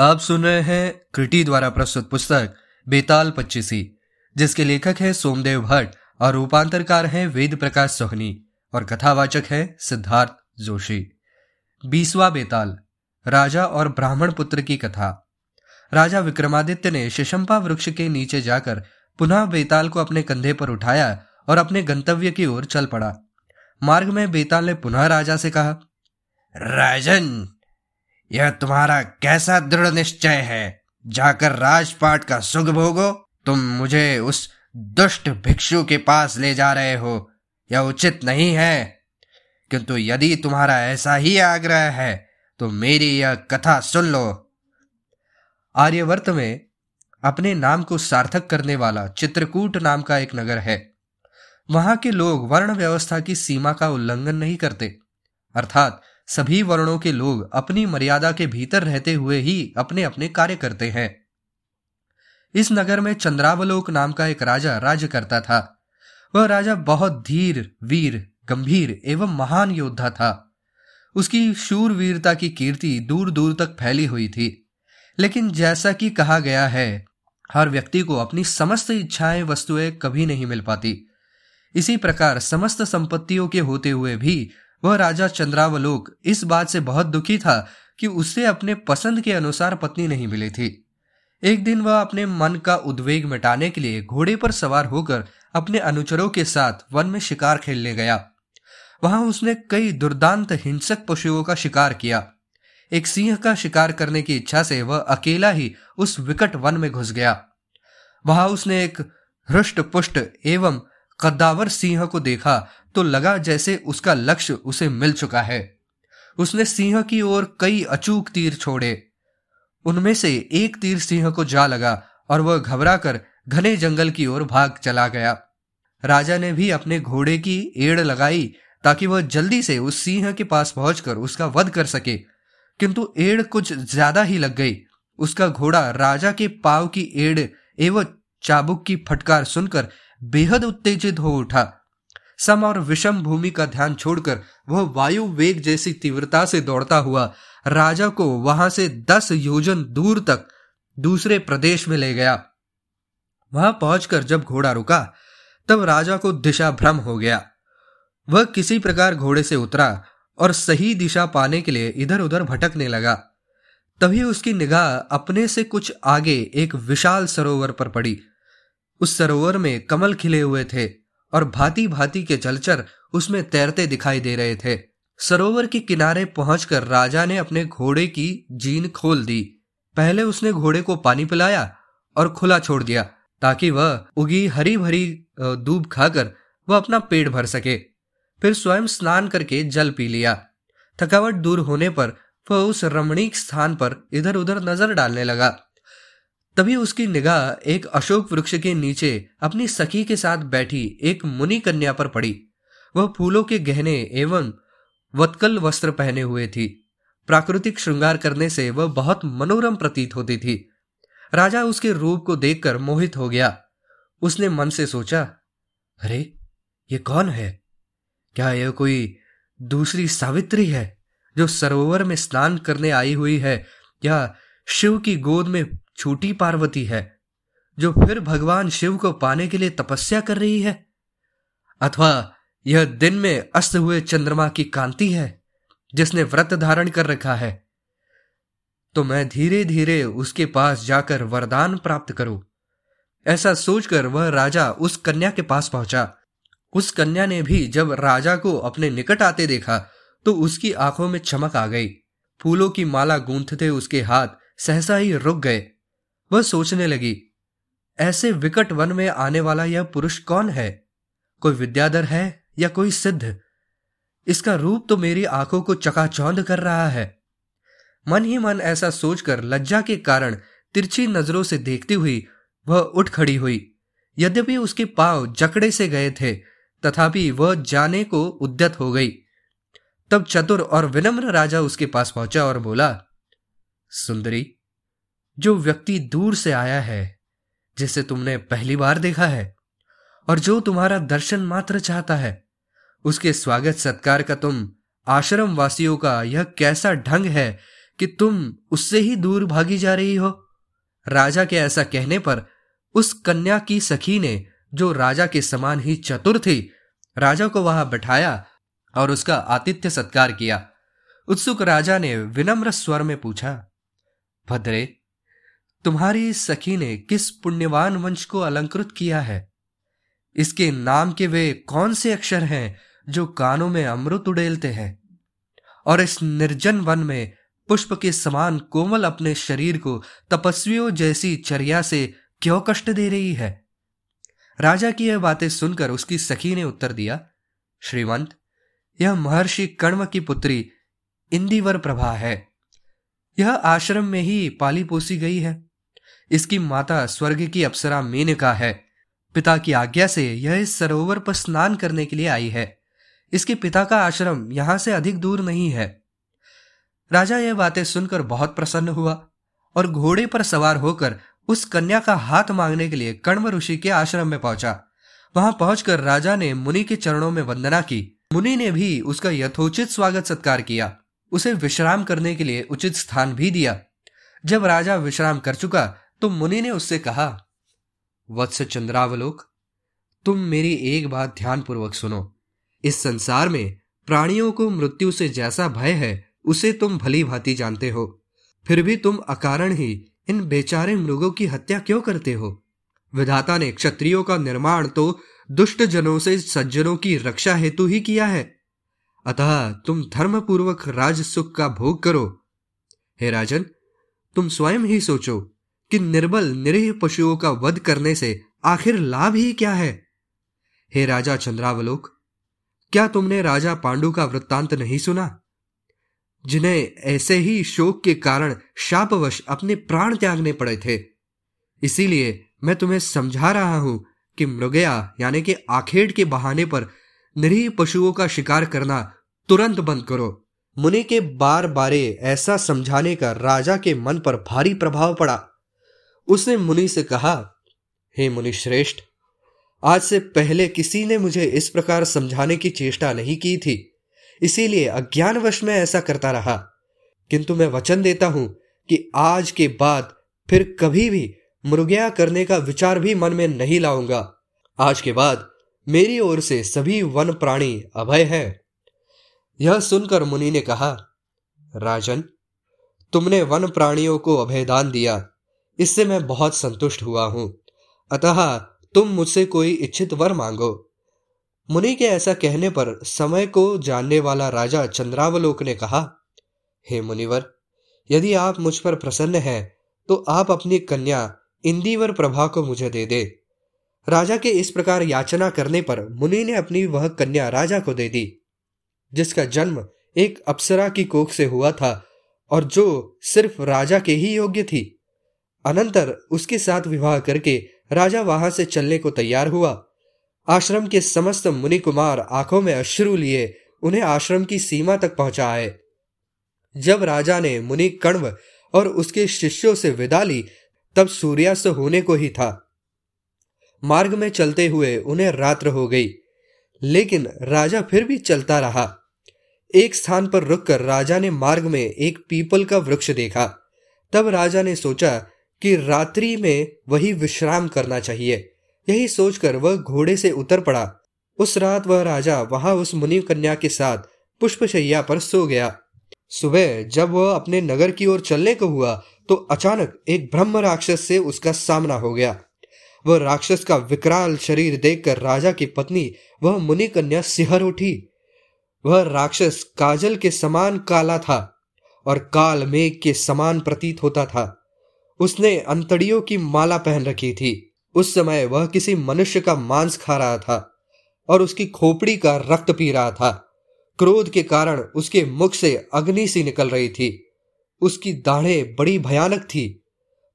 आप सुन रहे हैं कृति द्वारा प्रस्तुत पुस्तक, बेताल पच्चीसी, जिसके लेखक हैं सोमदेव भट्ट और रूपांतरकार हैं वेद प्रकाश सोहनी और कथावाचक है सिद्धार्थ जोशी। बीसवा बेताल, राजा और ब्राह्मण पुत्र की कथा। राजा विक्रमादित्य ने शिशंपा वृक्ष के नीचे जाकर पुनः बेताल को अपने कंधे पर उठाया और अपने गंतव्य की ओर चल पड़ा। मार्ग में बेताल ने पुनः राजा से कहा, राजन यह तुम्हारा कैसा दृढ़ निश्चय है? जाकर राजपाट का सुख भोगो। तुम मुझे उस दुष्ट भिक्षु के पास ले जा रहे हो। यह उचित नहीं है। किंतु यदि तुम्हारा ऐसा ही आग्रह है तो मेरी यह कथा सुन लो। आर्यवर्त में अपने नाम को सार्थक करने वाला चित्रकूट नाम का एक नगर है। वहाँ के लोग वर्ण व्यवस्था की सीमा का उल्लंघन नहीं करते। अर्थात सभी वर्णों के लोग अपनी मर्यादा के भीतर रहते हुए ही अपने अपने कार्य करते हैं। इस नगर में चंद्रावलोक नाम का एक राजा राज्य करता था। वह राजा बहुत धीर, वीर, गंभीर एवं महान योद्धा था। उसकी शूरवीरता की कीर्ति दूर दूर तक फैली हुई थी। लेकिन जैसा कि कहा गया है, हर व्यक्ति को अपनी समस्त इच्छाएँ, वस्तुएँ कभी नहीं मिल पाती। इसी प्रकार समस्त संपत्तियों के होते हुए भी वह राजा चंद्रावलोक इस बात से बहुत दुखी था कि उसे अपने पसंद के अनुसार पत्नी नहीं मिली थी। एक दिन वह अपने मन का उद्वेग मिटाने के लिए घोड़े पर सवार होकर अपने अनुचरों के साथ वन में शिकार खेलने गया। वहाँ उसने कई दुर्दांत हिंसक पशुओं का शिकार किया। एक सिंह का शिकार करने की इच्छा से वह अकेला ही उस विकट वन में घुस गया। वहाँ उसने एक हृष्ट पुष्ट एवं कद्दावर सिंह को देखा तो लगा जैसे उसका लक्ष्य उसे मिल चुका है। उसने सिंह की ओर कई अचूक तीर छोड़े। उनमें से एक तीर सिंह को जा लगा और वह घबराकर घने जंगल की ओर भाग चला गया। राजा ने भी अपने घोड़े की एड़ लगाई ताकि वह जल्दी से उस सिंह के पास पहुंचकर उसका वध कर सके। किंतु एड़ कुछ ज़्यादा ही लग गई। उसका घोड़ा राजा के पाव की एड़ एवं चाबुक की फटकार सुनकर बेहद उत्तेजित हो उठा। सम और विषम भूमि का ध्यान छोड़कर वह वायु वेग जैसी तीव्रता से दौड़ता हुआ राजा को वहाँ से दस योजन दूर तक दूसरे प्रदेश में ले गया। वहाँ पहुंचकर जब घोड़ा रुका, तब राजा को दिशा भ्रम हो गया। वह किसी प्रकार घोड़े से उतरा और सही दिशा पाने के लिए इधर उधर भटकने लगा। तभी उसकी निगाह अपने से कुछ आगे एक विशाल सरोवर पर पड़ी। उस सरोवर में कमल खिले हुए थे। और भांति भांति के जलचर उसमें तैरते दिखाई दे रहे थे। सरोवर के किनारे पहुंचकर राजा ने अपने घोड़े की जीन खोल दी। पहले उसने घोड़े को पानी पिलाया और खुला छोड़ दिया, ताकि वह उगी हरी भरी दूब खाकर वह अपना पेट भर सके। फिर स्वयं स्नान करके जल पी लिया। थकावट दूर होने पर वह उस रमणीक स्थान पर इधर उधर नज़र डालने लगा। तभी उसकी निगाह एक अशोक वृक्ष के नीचे अपनी सखी के साथ बैठी एक मुनि कन्या पर पड़ी। वह फूलों के गहने एवं वत्कल वस्त्र पहने हुए थी। प्राकृतिक श्रृंगार करने से वह बहुत मनोरम प्रतीत होती थी। राजा उसके रूप को देखकर मोहित हो गया। उसने मन से सोचा, अरे, ये कौन है? क्या यह कोई दूसरी सावित्री है जो सरोवर में स्नान करने आई हुई है या शिव की गोद में छोटी पार्वती है, जो फिर भगवान शिव को पाने के लिए तपस्या कर रही है। अथवा यह दिन में अस्त हुए चंद्रमा की कांति है, जिसने व्रत धारण कर रखा है। तो मैं धीरे धीरे उसके पास जाकर वरदान प्राप्त करूँ। ऐसा सोचकर वह राजा उस कन्या के पास पहुँचा। उस कन्या ने भी जब राजा को अपने निकट आते देखा तो उसकी आँखों में चमक आ गई। फूलों की माला गूंथते उसके हाथ सहसा ही रुक गए। वह सोचने लगी, ऐसे विकट वन में आने वाला यह पुरुष कौन है? कोई विद्याधर है या कोई सिद्ध? इसका रूप तो मेरी आँखों को चकाचौंध कर रहा है। मन ही मन ऐसा सोचकर लज्जा के कारण तिरछी नज़रों से देखती हुई वह उठ खड़ी हुई। यद्यपि उसके पाँव जकड़े से गए थे, तथापि वह जाने को उद्यत हो गई। तब चतुर और विनम्र राजा उसके पास पहुँचा और बोला, सुंदरी जो व्यक्ति दूर से आया है, जिसे तुमने पहली बार देखा है, और जो तुम्हारा दर्शन मात्र चाहता है, उसके स्वागत सत्कार का तुम आश्रम वासियों का यह कैसा ढंग है कि तुम उससे ही दूर भागी जा रही हो? राजा के ऐसा कहने पर उस कन्या की सखी ने, जो राजा के समान ही चतुर थी, राजा को वहाँ बैठाया और उसका आतिथ्य सत्कार किया। उत्सुक राजा ने विनम्र स्वर में पूछा, भद्रे तुम्हारी सखी ने किस पुण्यवान वंश को अलंकृत किया है? इसके नाम के वे कौन से अक्षर हैं जो कानों में अमृत उड़ेलते हैं? और इस निर्जन वन में पुष्प के समान कोमल अपने शरीर को तपस्वियों जैसी चर्या से क्यों कष्ट दे रही है? राजा की यह बातें सुनकर उसकी सखी ने उत्तर दिया, श्रीमंत, यह महर्षि कण्व की पुत्री इंदिवर प्रभा है। यह आश्रम में ही पाली पोसी गई है। इसकी माता स्वर्ग की अप्सरा मेनका है। पिता की आज्ञा से यह इस सरोवर पर स्नान करने के लिए आई है। इसके पिता का आश्रम यहाँ से अधिक दूर नहीं है। राजा यह बातें सुनकर बहुत प्रसन्न हुआ और घोड़े पर सवार होकर उस कन्या का हाथ मांगने के लिए कण्व ऋषि के आश्रम में पहुँचा। वहाँ पहुंचकर राजा ने मुनि के चरणों में वंदना की। मुनि ने भी उसका यथोचित स्वागत सत्कार किया। उसे विश्राम करने के लिए उचित स्थान भी दिया। जब राजा विश्राम कर चुका तो मुनि ने उससे कहा, वत्स चंद्रावलोक, तुम मेरी एक बात ध्यानपूर्वक सुनो। इस संसार में प्राणियों को मृत्यु से जैसा भय है, उसे तुम भली भांति जानते हो। फिर भी तुम अकारण ही इन बेचारे मृगों की हत्या क्यों करते हो? विधाता ने क्षत्रियो का निर्माण तो दुष्ट जनों से सज्जनों की रक्षा हेतु ही किया है। अतः तुम धर्म पूर्वक राज सुख का भोग करो। हे राजन, तुम स्वयं ही सोचो कि निर्बल निरीह पशुओं का वध करने से आखिर लाभ ही क्या है? हे राजा चंद्रावलोक, क्या तुमने राजा पांडु का वृत्तांत नहीं सुना? जिन्हें ऐसे ही शोक के कारण शापवश अपने प्राण त्यागने पड़े थे। इसीलिए मैं तुम्हें समझा रहा हूँ कि मृगया, यानी कि आखेड़ के बहाने पर निरीह पशुओं का शिकार करना तुरंत बंद करो। मुनि के बार बारे ऐसा समझाने का राजा के मन पर भारी प्रभाव पड़ा। उसने मुनि से कहा, हे मुनि श्रेष्ठ आज से पहले किसी ने मुझे इस प्रकार समझाने की चेष्टा नहीं की थी। इसीलिए अज्ञानवश में ऐसा करता रहा। किंतु मैं वचन देता हूँ कि आज के बाद फिर कभी भी मृगया करने का विचार भी मन में नहीं लाऊँगा। आज के बाद मेरी ओर से सभी वन प्राणी अभय है। यह सुनकर मुनि ने कहा, राजन, तुमने वन प्राणियों को अभयदान दिया। इससे मैं बहुत संतुष्ट हुआ हूँ। अतः तुम मुझसे कोई इच्छित वर मांगो। मुनि के ऐसा कहने पर समय को जानने वाला राजा चंद्रावलोक ने कहा, हे मुनिवर, यदि आप मुझ पर प्रसन्न हैं तो आप अपनी कन्या इंदिवर प्रभा को मुझे दे दे। राजा के इस प्रकार याचना करने पर मुनि ने अपनी वह कन्या राजा को दे दी, जिसका जन्म एक अप्सरा की कोख से हुआ था और जो सिर्फ़ राजा के ही योग्य थी। अनंतर उसके साथ विवाह करके राजा वहाँ से चलने को तैयार हुआ। आश्रम के समस्त मुनि कुमार आँखों में अश्रु लिए उन्हें आश्रम की सीमा तक पहुँचाए। जब राजा ने मुनि कण्व और उसके शिष्यों से विदा ली, तब सूर्यास्त होने को ही था। मार्ग में चलते हुए उन्हें रात्र हो गई, लेकिन राजा फिर भी चलता रहा। एक स्थान पर रुककर राजा ने मार्ग में एक पीपल का वृक्ष देखा। तब राजा ने सोचा कि रात्रि में वही विश्राम करना चाहिए। यही सोचकर वह घोड़े से उतर पड़ा। उस रात वह राजा वहाँ उस मुनि कन्या के साथ पुष्पशैया पर सो गया। सुबह जब वह अपने नगर की ओर चलने को हुआ तो अचानक एक ब्रह्म राक्षस से उसका सामना हो गया। वह राक्षस का विकराल शरीर देखकर राजा की पत्नी वह मुनि कन्या सिहर उठी। वह राक्षस काजल के समान काला था और काल मेघ के समान प्रतीत होता था। उसने अंतड़ियों की माला पहन रखी थी। उस समय वह किसी मनुष्य का मांस खा रहा था और उसकी खोपड़ी का रक्त पी रहा था। क्रोध के कारण उसके मुख से अग्नि सी निकल रही थी। उसकी दाढ़े बड़ी भयानक थी।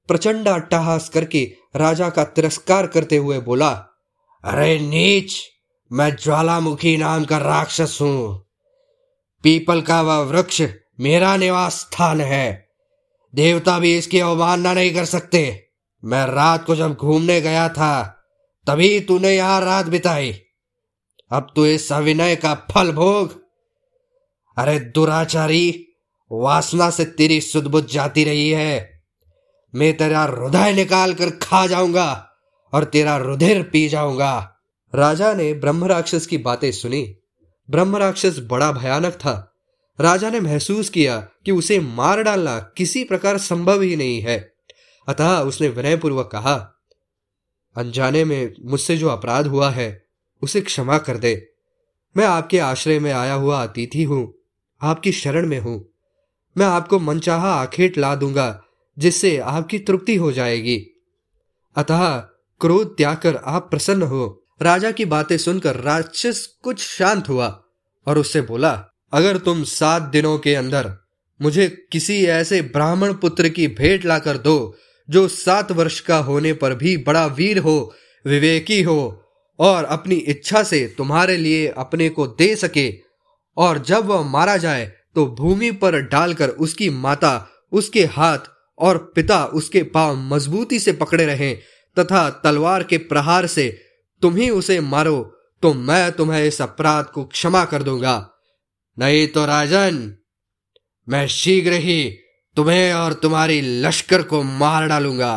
प्रचंड अट्टहास करके राजा का तिरस्कार करते हुए बोला, अरे नीच, मैं ज्वालामुखी नाम का राक्षस हूँ। पीपल का वह वृक्ष मेरा निवास स्थान है। देवता भी इसकी अवमानना नहीं कर सकते। मैं रात को जब घूमने गया था, तभी तूने यहाँ रात बिताई। अब तू इस अविनय का फल भोग। अरे दुराचारी, वासना से तेरी सुदबुद जाती रही है। मैं तेरा हृदय निकाल कर खा जाऊँगा और तेरा रुधिर पी जाऊँगा। राजा ने ब्रह्म राक्षस की बातें सुनी। ब्रह्म राक्षस बड़ा भयानक था। राजा ने महसूस किया कि उसे मार डालना किसी प्रकार संभव ही नहीं है। अतः उसने विनयपूर्वक कहा, अनजाने में मुझसे जो अपराध हुआ है, उसे क्षमा कर दे। मैं आपके आश्रय में आया हुआ अतिथि हूँ, आपकी शरण में हूँ। मैं आपको मनचाहा आखेट ला दूँगा, जिससे आपकी तृप्ति हो जाएगी। अतः क्रोध त्याग कर आप प्रसन्न हो। राजा की बातें सुनकर राक्षस कुछ शांत हुआ और उससे बोला अगर तुम सात दिनों के अंदर मुझे किसी ऐसे ब्राह्मण पुत्र की भेंट लाकर दो, जो सात वर्ष का होने पर भी बड़ा वीर हो, विवेकी हो, और अपनी इच्छा से तुम्हारे लिए अपने को दे सके, और जब वह मारा जाए तो भूमि पर डालकर उसकी माता, उसके हाथ और पिता उसके पाँव मजबूती से पकड़े रहें, तथा तलवार के प्रहार से तुम ही उसे मारो तो मैं तुम्हें इस अपराध को क्षमा कर दूँगा। नहीं तो राजन, मैं शीघ्र ही तुम्हें और तुम्हारी लश्कर को मार डालूँगा।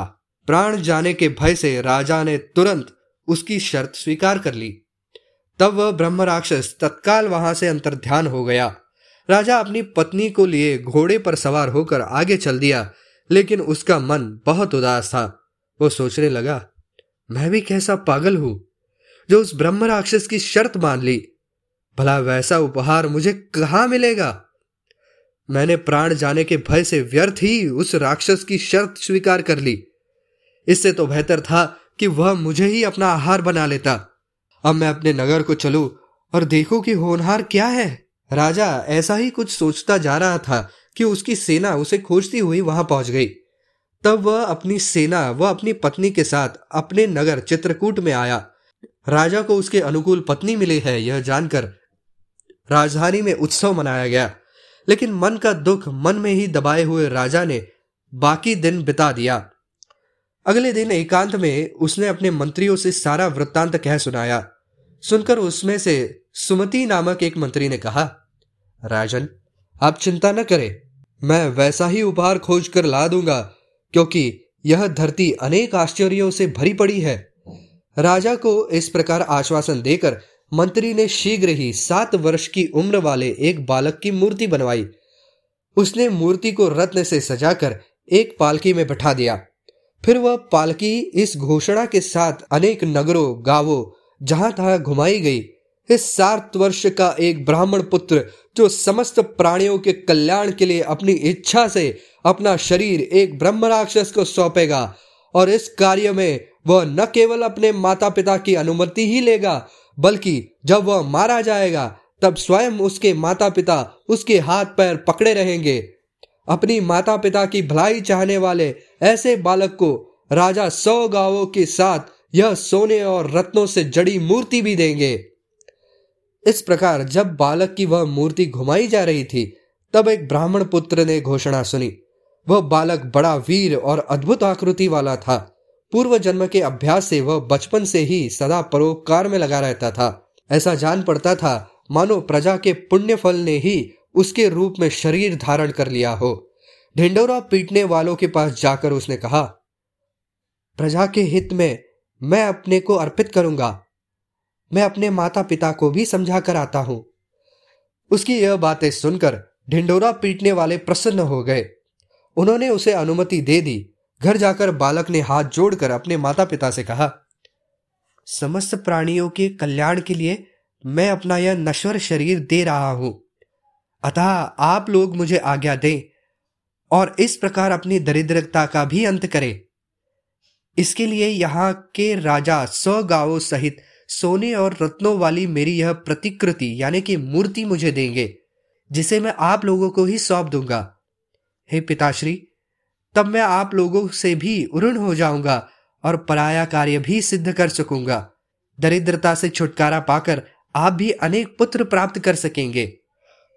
प्राण जाने के भय से राजा ने तुरंत उसकी शर्त स्वीकार कर ली। तब वह ब्रह्म राक्षस तत्काल वहाँ से अंतर्ध्यान हो गया। राजा अपनी पत्नी को लिए घोड़े पर सवार होकर आगे चल दिया, लेकिन उसका मन बहुत उदास था। वो सोचने लगा, मैं भी कैसा पागल हूँ, जो उस ब्रह्म राक्षस की शर्त मान ली। भला वैसा उपहार मुझे कहाँ मिलेगा? मैंने प्राण जाने के भय से व्यर्थ ही उस राक्षस की शर्त स्वीकार कर ली। इससे तो बेहतर था कि वह मुझे ही अपना आहार बना लेता। अब मैं अपने नगर को चलूँ और देखूँ कि होनहार क्या है। राजा ऐसा ही कुछ सोचता जा रहा था कि उसकी सेना उसे खोजती हुई वहाँ पहुँच गई। तब वह अपनी सेना व अपनी पत्नी के साथ अपने नगर चित्रकूट में आया। राजा को उसके अनुकूल पत्नी मिली है, यह जानकर राजधानी में उत्सव मनाया गया। लेकिन मन का दुख मन में ही दबाए हुए राजा ने बाकी दिन बिता दिया। अगले दिन एकांत में उसने अपने मंत्रियों से सारा वृत्तांत कह सुनाया। सुनकर उसमें से सुमति नामक एक मंत्री ने कहा, राजन, आप चिंता न करें। मैं वैसा ही उपहार खोज कर ला दूँगा, क्योंकि यह धरती अनेक आश्चर्यों से भरी पड़ी है। राजा को इस प्रकार आश्वासन देकर मंत्री ने शीघ्र ही सात वर्ष की उम्र वाले एक बालक की मूर्ति बनवाई। उसने मूर्ति को रत्न से सजाकर एक पालकी में बैठा दिया। फिर वह पालकी इस घोषणा के साथ अनेक नगरों, गाँवों, जहाँ तहां घुमाई गई। इस सात वर्ष का एक ब्राह्मण पुत्र जो समस्त प्राणियों के कल्याण के लिए अपनी इच्छा से अपना शरीर एक ब्रह्म राक्षस को सौंपेगा और इस कार्य में वह न केवल अपने माता पिता की अनुमति ही लेगा बल्कि जब वह मारा जाएगा, तब स्वयं उसके माता पिता उसके हाथ पैर पकड़े रहेंगे। अपनी माता पिता की भलाई चाहने वाले ऐसे बालक को राजा सौ गाँवों के साथ यह सोने और रत्नों से जड़ी मूर्ति भी देंगे। इस प्रकार जब बालक की वह मूर्ति घुमाई जा रही थी, तब एक ब्राह्मण पुत्र ने घोषणा सुनी। वह बालक बड़ा वीर और अद्भुत आकृति वाला था। पूर्व जन्म के अभ्यास से वह बचपन से ही सदा परोपकार में लगा रहता था। ऐसा जान पड़ता था, मानो प्रजा के पुण्य फल ने ही उसके रूप में शरीर धारण कर लिया हो। ढिंडोरा पीटने वालों के पास जाकर उसने कहा, प्रजा के हित में मैं अपने को अर्पित करूँगा। मैं अपने माता पिता को भी समझा कर आता हूँ उसकी यह बातें सुनकर ढिंडोरा पीटने वाले प्रसन्न हो गए। उन्होंने उसे अनुमति दे दी घर जाकर बालक ने हाथ जोड़कर अपने माता पिता से कहा, समस्त प्राणियों के कल्याण के लिए मैं अपना यह नश्वर शरीर दे रहा हूँ। अतः आप लोग मुझे आज्ञा दें और इस प्रकार अपनी दरिद्रता का भी अंत करें। इसके लिए यहाँ के राजा सौ गाँवों सहित सोने और रत्नों वाली मेरी यह प्रतिकृति, यानी कि मूर्ति मुझे देंगे, जिसे मैं आप लोगों को ही सौंप दूँगा। हे पिताश्री तब मैं आप लोगों से भी उऋण हो जाऊँगा और पराया कार्य भी सिद्ध कर सकूँगा। दरिद्रता से छुटकारा पाकर आप भी अनेक पुत्र प्राप्त कर सकेंगे।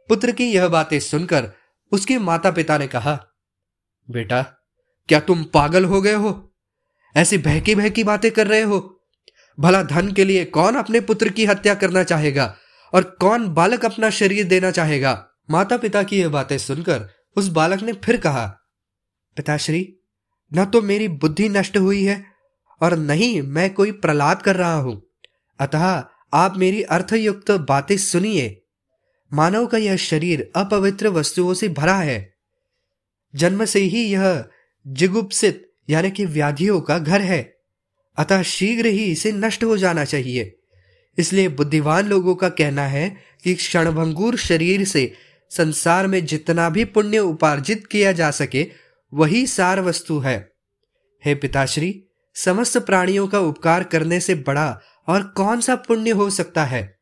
पुत्र की यह बातें सुनकर उसके माता पिता ने कहा, बेटा, क्या तुम पागल हो गए हो? ऐसी बहकी बहकी बातें कर रहे हो? भला धन के लिए कौन अपने पुत्र की हत्या करना चाहेगा और कौन बालक अपना शरीर देना चाहेगा? माता पिता की यह बातें सुनकर उस बालक ने फिर कहा पिताश्री, न तो मेरी बुद्धि नष्ट हुई है और नहीं मैं कोई प्रलाप कर रहा हूँ। अतः आप मेरी अर्थयुक्त बातें सुनिए। मानव का यह शरीर अपवित्र वस्तुओं से भरा है। जन्म से ही यह जिगुप्सित, यानी कि व्याधियों का घर है। अतः शीघ्र ही इसे नष्ट हो जाना चाहिए। इसलिए बुद्धिमान लोगों का कहना है कि क्षणभंगुर शरीर से संसार में जितना भी पुण्य उपार्जित किया जा सके वही सार वस्तु है। हे पिताश्री, समस्त प्राणियों का उपकार करने से बड़ा और कौन सा पुण्य हो सकता है?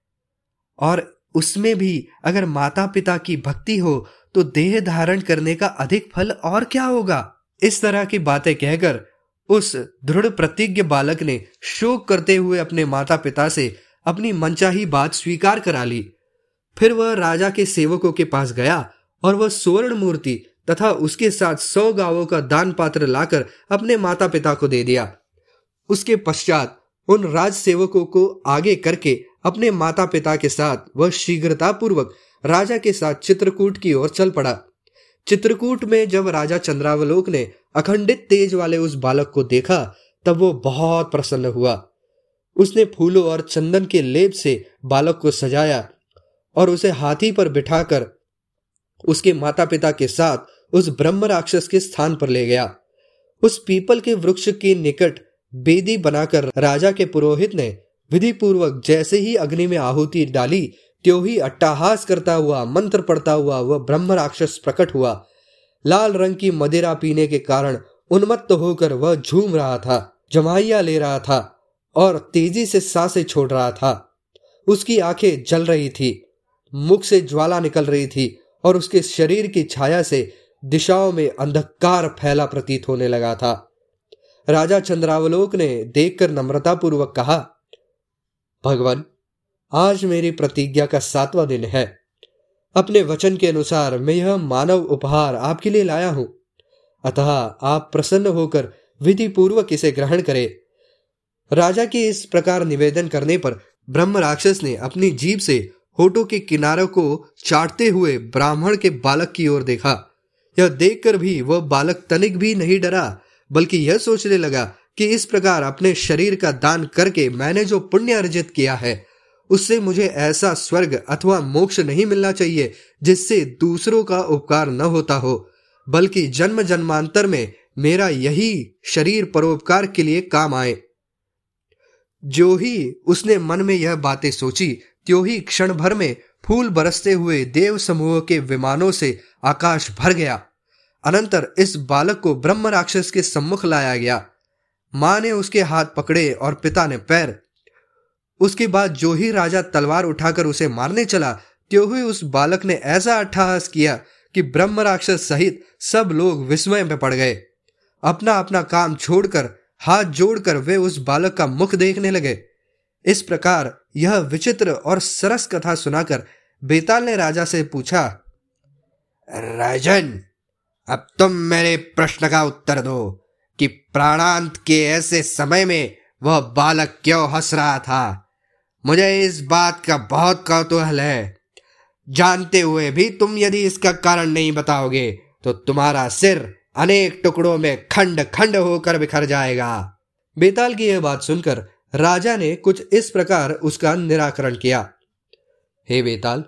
और उसमें भी अगर माता पिता की भक्ति हो तो देह धारण करने का अधिक फल और क्या होगा? इस तरह की बातें कहकर उस दृढ़ प्रतिज्ञ बालक ने शोक करते हुए अपने माता पिता से अपनी मनचाही बात स्वीकार करा ली। फिर वह राजा के सेवकों के पास गया और वह सुवर्ण मूर्ति तथा उसके साथ सौ गावों का दान पात्र लाकर अपने माता पिता को दे दिया। उसके पश्चात उन राज सेवकों को आगे करके अपने माता पिता के साथ वह शीघ्रता पूर्वक राजा के साथ चित्रकूट की ओर चल पड़ा। चित्रकूट में जब राजा चंद्रावलोक ने अखंडित तेज वाले उस बालक को देखा, तब वो बहुत प्रसन्न हुआ। उसने फूलों और चंदन के लेप से बालक को सजाया और उसे हाथी पर बिठाकर उसके माता पिता के साथ उस ब्रह्म राक्षस के स्थान पर ले गया। उस पीपल के वृक्ष के निकट बेदी बनाकर राजा के पुरोहित ने विधि पूर्वक जैसे ही अग्नि में आहुति डाली त्यो ही अट्टाहास करता हुआ, मंत्र पढ़ता हुआ वह ब्रह्म राक्षस प्रकट हुआ। लाल रंग की मदिरा पीने के कारण उन्मत्त होकर वह झूम रहा था, जमाइया ले रहा था और तेज़ी से साँसें छोड़ रहा था। उसकी आँखें जल रही थी, मुख से ज्वाला निकल रही थी और उसके शरीर की छाया से दिशाओं में अंधकार फैला प्रतीत होने लगा था। राजा चंद्रावलोक ने देखकर नम्रतापूर्वक कहा, भगवान, आज मेरी प्रतिज्ञा का सातवां दिन है। अपने वचन के अनुसार मैं यह मानव उपहार आपके लिए लाया हूँ। अतः आप प्रसन्न होकर विधि पूर्वक इसे ग्रहण करें। राजा के इस प्रकार निवेदन करने पर ब्रह्म राक्षस ने अपनी जीभ से होठों के किनारों को चाटते हुए ब्राह्मण के बालक की ओर देखा। यह देखकर भी वह बालक तनिक भी नहीं डरा, बल्कि यह सोचने लगा कि इस प्रकार अपने शरीर का दान करके मैंने जो पुण्य अर्जित किया है, उससे मुझे ऐसा स्वर्ग अथवा मोक्ष नहीं मिलना चाहिए, जिससे दूसरों का उपकार न होता हो, बल्कि जन्म जन्मांतर में मेरा यही शरीर परोपकार के लिए काम आए। जो ही उसने मन में यह बातें सोची, त्यों ही क्षण भर में फूल बरसते हुए देव समूह के विमानों से आकाश भर गया। अनंतर इस बालक को ब्रह्म राक्षस के सम्मुख लाया गया। माँ ने उसके हाथ पकड़े और पिता ने पैर। उसके बाद जो ही राजा तलवार उठाकर उसे मारने चला, त्यों ही उस बालक ने ऐसा अट्ठाहस किया कि ब्रह्म राक्षस सहित सब लोग विस्मय में पड़ गए। अपना अपना काम छोड़कर, हाथ जोड़कर वे उस बालक का मुख देखने लगे। इस प्रकार यह विचित्र और सरस कथा सुनाकर बेताल ने राजा से पूछा, राजन अब तुम मेरे प्रश्न का उत्तर दो कि प्राणांत के ऐसे समय में वह बालक क्यों हंस रहा था? मुझे इस बात का बहुत कौतूहल है। जानते हुए भी तुम यदि इसका कारण नहीं बताओगे तो तुम्हारा सिर अनेक टुकड़ों में खंड खंड होकर बिखर जाएगा। बेताल की यह बात सुनकर राजा ने कुछ इस प्रकार उसका निराकरण किया। हे बेताल,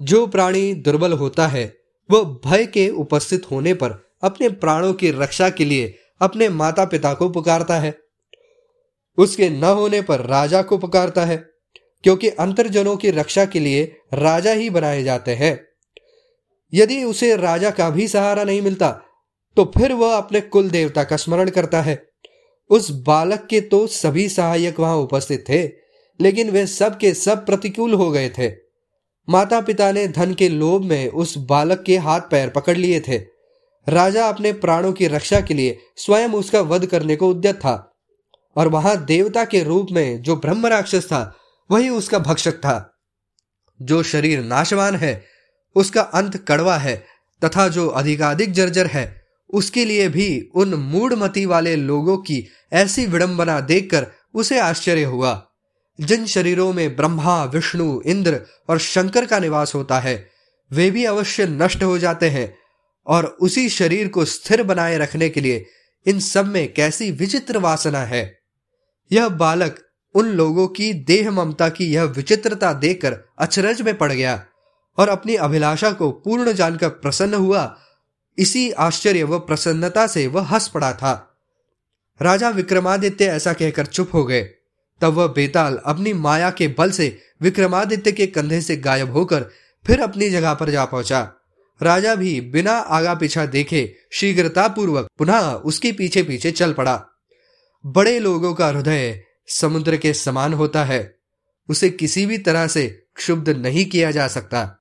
जो प्राणी दुर्बल होता है वह भय के उपस्थित होने पर अपने प्राणों की रक्षा के लिए अपने माता पिता को पुकारता है। उसके न होने पर राजा को पुकारता है, क्योंकि अंतरजनों की रक्षा के लिए राजा ही बनाए जाते हैं। यदि उसे राजा का भी सहारा नहीं मिलता तो फिर वह अपने कुल देवता का स्मरण करता है। उस बालक के तो सभी सहायक वहाँ उपस्थित थे, लेकिन वे सब के सब प्रतिकूल हो गए थे। माता पिता ने धन के लोभ में उस बालक के हाथ पैर पकड़ लिए थे। राजा अपने प्राणों की रक्षा के लिए स्वयं उसका वध करने को उद्यत था और वहाँ देवता के रूप में जो ब्रह्म राक्षस था, वही उसका भक्षक था। जो शरीर नाशवान है, उसका अंत कड़वा है तथा जो अधिकाधिक जर्जर है, उसके लिए भी उन मूढ़मती वाले लोगों की ऐसी विडंबना देखकर उसे आश्चर्य हुआ। जिन शरीरों में ब्रह्मा, विष्णु, इंद्र और शंकर का निवास होता है, वे भी अवश्य नष्ट हो जाते हैं और उसी शरीर को स्थिर बनाए रखने के लिए इन सब में कैसी विचित्र वासना है। यह बालक उन लोगों की देह ममता की यह विचित्रता देखकर अचरज में पड़ गया और अपनी अभिलाषा को पूर्ण जानकर प्रसन्न हुआ। इसी आश्चर्य व प्रसन्नता से वह हंस पड़ा था। राजा विक्रमादित्य ऐसा कहकर चुप हो गए। तब वह बेताल अपनी माया के बल से विक्रमादित्य के कंधे से गायब होकर फिर अपनी जगह पर जा पहुँचा। राजा भी बिना आगा पीछा देखे शीघ्रता पूर्वक पुनः उसके पीछे पीछे चल पड़ा। बड़े लोगों का हृदय समुद्र के समान होता है। उसे किसी भी तरह से क्षुब्ध नहीं किया जा सकता।